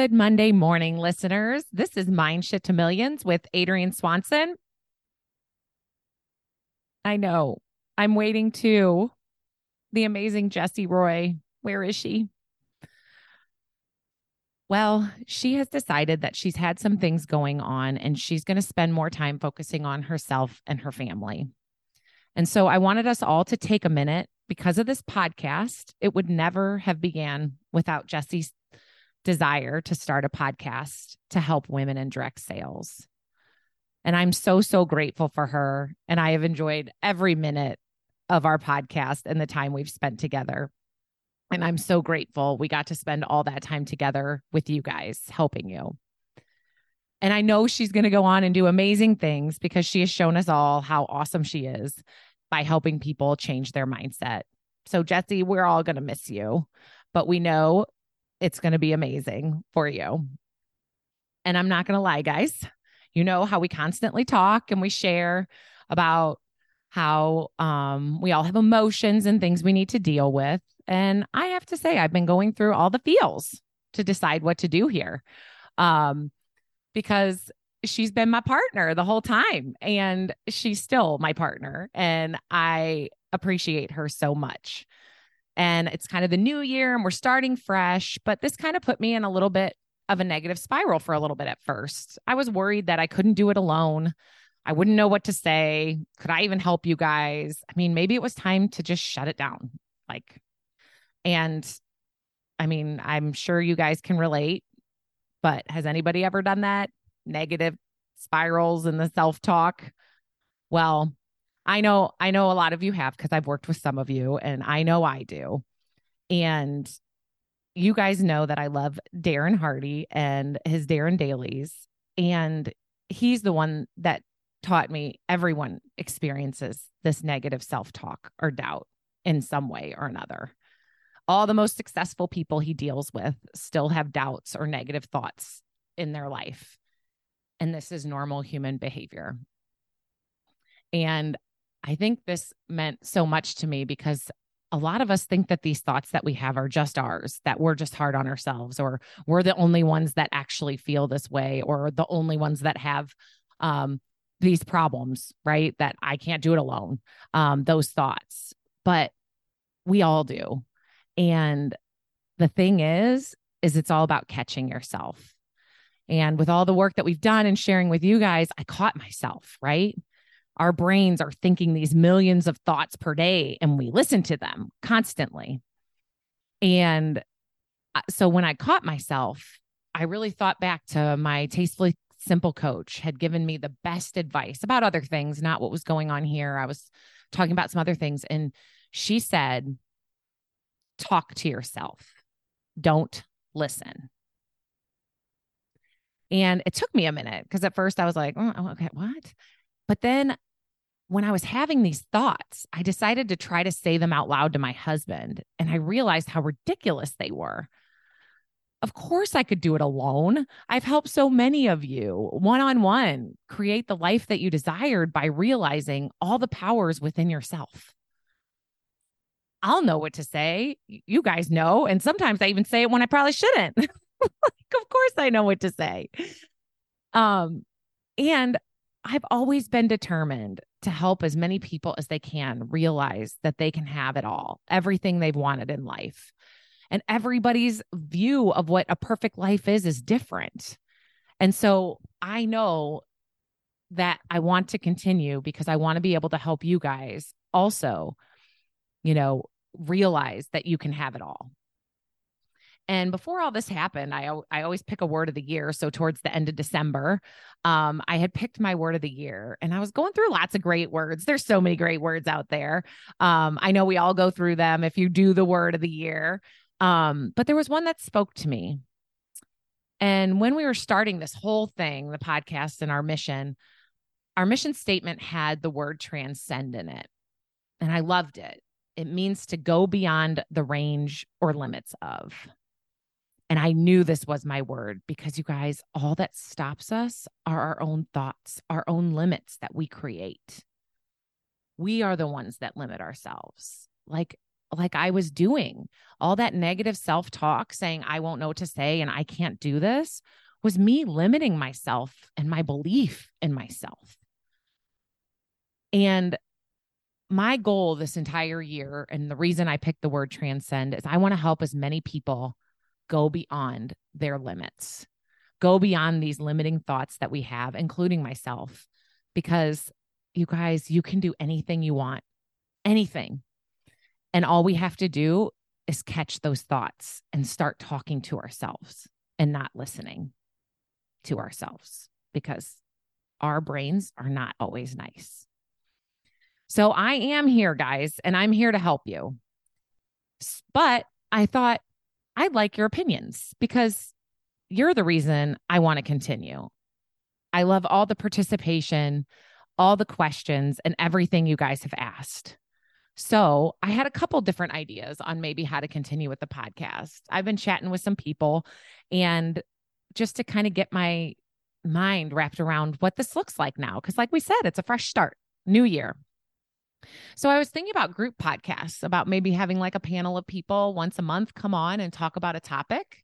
Good Monday morning, listeners. This is Mind Shift to Millions with Adrienne Swanson. I know I'm waiting to the amazing Jessie Roy. Where is she? Well, she has decided that she's had some things going on and she's going to spend more time focusing on herself and her family. And so I wanted us all to take a minute because of this podcast. It would never have began without Jessie's desire to start a podcast to help women in direct sales. And I'm so, so grateful for her. And I have enjoyed every minute of our podcast and the time we've spent together. And I'm so grateful we got to spend all that time together with you guys, helping you. And I know she's going to go on and do amazing things because she has shown us all how awesome she is by helping people change their mindset. So, Jesse, we're all going to miss you, but we know it's going to be amazing for you. And I'm not going to lie, guys. You know how we constantly talk and we share about how um, we all have emotions and things we need to deal with. And I have to say, I've been going through all the feels to decide what to do here um, because she's been my partner the whole time and she's still my partner. And I appreciate her so much and it's kind of the new year and we're starting fresh. But this kind of put me in a little bit of a negative spiral for a little bit at first. I was worried that I couldn't do it alone. I wouldn't know what to say. Could I even help you guys? I mean, maybe it was time to just shut it down. Like, and I mean, I'm sure you guys can relate, but has anybody ever done that? Negative spirals in the self talk? Well, I know, I know a lot of you have because I've worked with some of you and I know I do. And you guys know that I love Darren Hardy and his Darren Dailies. And he's the one that taught me everyone experiences this negative self talk or doubt in some way or another. All the most successful people he deals with still have doubts or negative thoughts in their life. And this is normal human behavior. And I think this meant so much to me because a lot of us think that these thoughts that we have are just ours, that we're just hard on ourselves, or we're the only ones that actually feel this way, or the only ones that have um, these problems, right? That I can't do it alone, um, those thoughts. But we all do. And the thing is, is it's all about catching yourself. And with all the work that we've done and sharing with you guys, I caught myself, right? Our brains are thinking these millions of thoughts per day and we listen to them constantly. And uh, so when I caught myself, I really thought back to my tastefully simple coach had given me the best advice about other things, not what was going on here. I was talking about some other things. And she said, talk to yourself, don't listen. And it took me a minute because at first I was like, oh, okay, what? But then when I was having these thoughts, I decided to try to say them out loud to my husband, and I realized how ridiculous they were. Of course, I could do it alone. I've helped so many of you one on one create the life that you desired by realizing all the powers within yourself. I'll know what to say. You guys know. And sometimes I even say it when I probably shouldn't. like, of course, I know what to say. Um, and I've always been determined to help as many people as they can realize that they can have it all, everything they've wanted in life. And everybody's view of what a perfect life is is different. And so I know that I want to continue because I want to be able to help you guys also, you know, realize that you can have it all. And before all this happened, I I always pick a word of the year. So towards the end of December, um, I had picked my word of the year, and I was going through lots of great words. There's so many great words out there. Um, I know we all go through them if you do the word of the year. Um, but there was one that spoke to me. And when we were starting this whole thing, the podcast and our mission, our mission statement had the word transcend in it. And I loved it. It means to go beyond the range or limits of. And I knew this was my word because you guys, all that stops us are our own thoughts, our own limits that we create. We are the ones that limit ourselves. Like like I was doing. All that negative self talk saying, I won't know what to say and I can't do this was me limiting myself and my belief in myself. And my goal this entire year, and the reason I picked the word transcend is I want to help as many people go beyond their limits, go beyond these limiting thoughts that we have, including myself, because you guys, you can do anything you want, anything. And all we have to do is catch those thoughts and start talking to ourselves and not listening to ourselves because our brains are not always nice. So I am here, guys, and I'm here to help you. But I thought I'd like your opinions because you're the reason I want to continue. I love all the participation, all the questions, and everything you guys have asked. So I had a couple different ideas on maybe how to continue with the podcast. I've been chatting with some people and just to kind of get my mind wrapped around what this looks like now. Cause like we said, it's a fresh start, new year. So I was thinking about group podcasts, about maybe having like a panel of people once a month come on and talk about a topic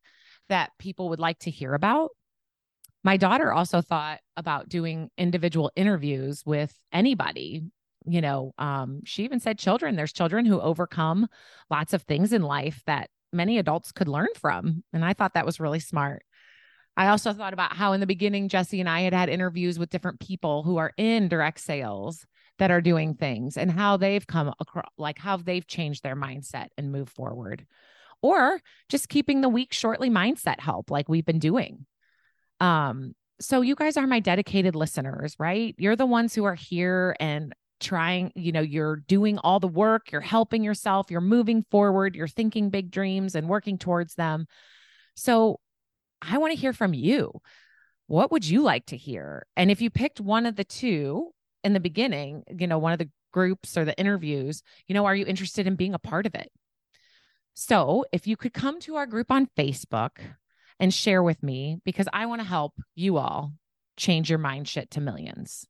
that people would like to hear about. My daughter also thought about doing individual interviews with anybody. You know, um, she even said children. There's children who overcome lots of things in life that many adults could learn from. And I thought that was really smart. I also thought about how in the beginning, Jesse and I had had interviews with different people who are in direct sales that are doing things and how they've come across, like how they've changed their mindset and move forward. Or just keeping the week shortly mindset help, like we've been doing. Um, so you guys are my dedicated listeners, right? You're the ones who are here and trying, you know, you're doing all the work, you're helping yourself, you're moving forward, you're thinking big dreams and working towards them. So I want to hear from you. What would you like to hear? And if you picked one of the two, in the beginning, you know, one of the groups or the interviews, you know, are you interested in being a part of it? So if you could come to our group on Facebook and share with me, because I want to help you all change your mind shift to millions.